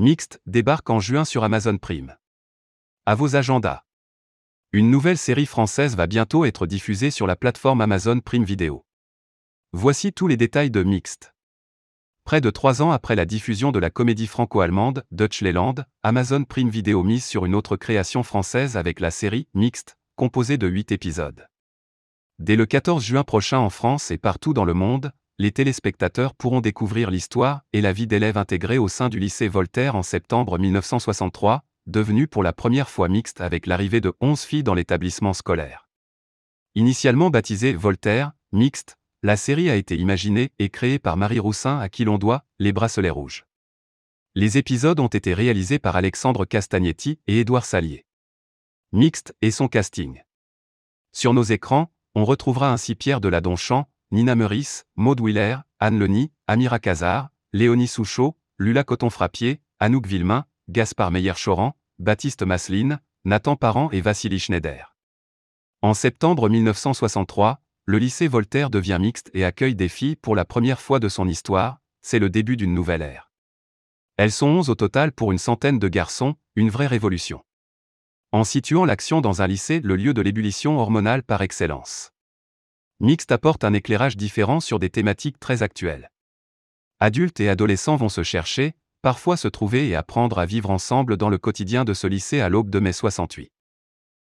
Mixte débarque en juin sur Amazon Prime. À vos agendas. Une nouvelle série française va bientôt être diffusée sur la plateforme Amazon Prime Video. Voici tous les détails de Mixte. Près de trois ans après la diffusion de la comédie franco-allemande Deutschland, Amazon Prime Video mise sur une autre création française avec la série Mixte, composée de huit épisodes. Dès le 14 juin prochain en France et partout dans le monde, les téléspectateurs pourront découvrir l'histoire et la vie d'élèves intégrés au sein du lycée Voltaire en septembre 1963, devenu pour la première fois mixte avec l'arrivée de 11 filles dans l'établissement scolaire. Initialement baptisée Voltaire, mixte, la série a été imaginée et créée par Marie Roussin à qui l'on doit Les bracelets rouges. Les épisodes ont été réalisés par Alexandre Castagnetti et Édouard Salier. Mixte et son casting. Sur nos écrans, on retrouvera ainsi Pierre Deladonchamp, Nina Meurice, Maud Willer, Anne Leni, Amira Kazar, Léonie Souchot, Lula Coton-Frappier, Anouk Villemain, Gaspard Meyer-Choran, Baptiste Masseline, Nathan Parent et Vassili Schneider. En septembre 1963, le lycée Voltaire devient mixte et accueille des filles pour la première fois de son histoire, c'est le début d'une nouvelle ère. Elles sont onze au total pour une centaine de garçons, une vraie révolution. En situant l'action dans un lycée, le lieu de l'ébullition hormonale par excellence. Mixte apporte un éclairage différent sur des thématiques très actuelles. Adultes et adolescents vont se chercher, parfois se trouver et apprendre à vivre ensemble dans le quotidien de ce lycée à l'aube de mai 68.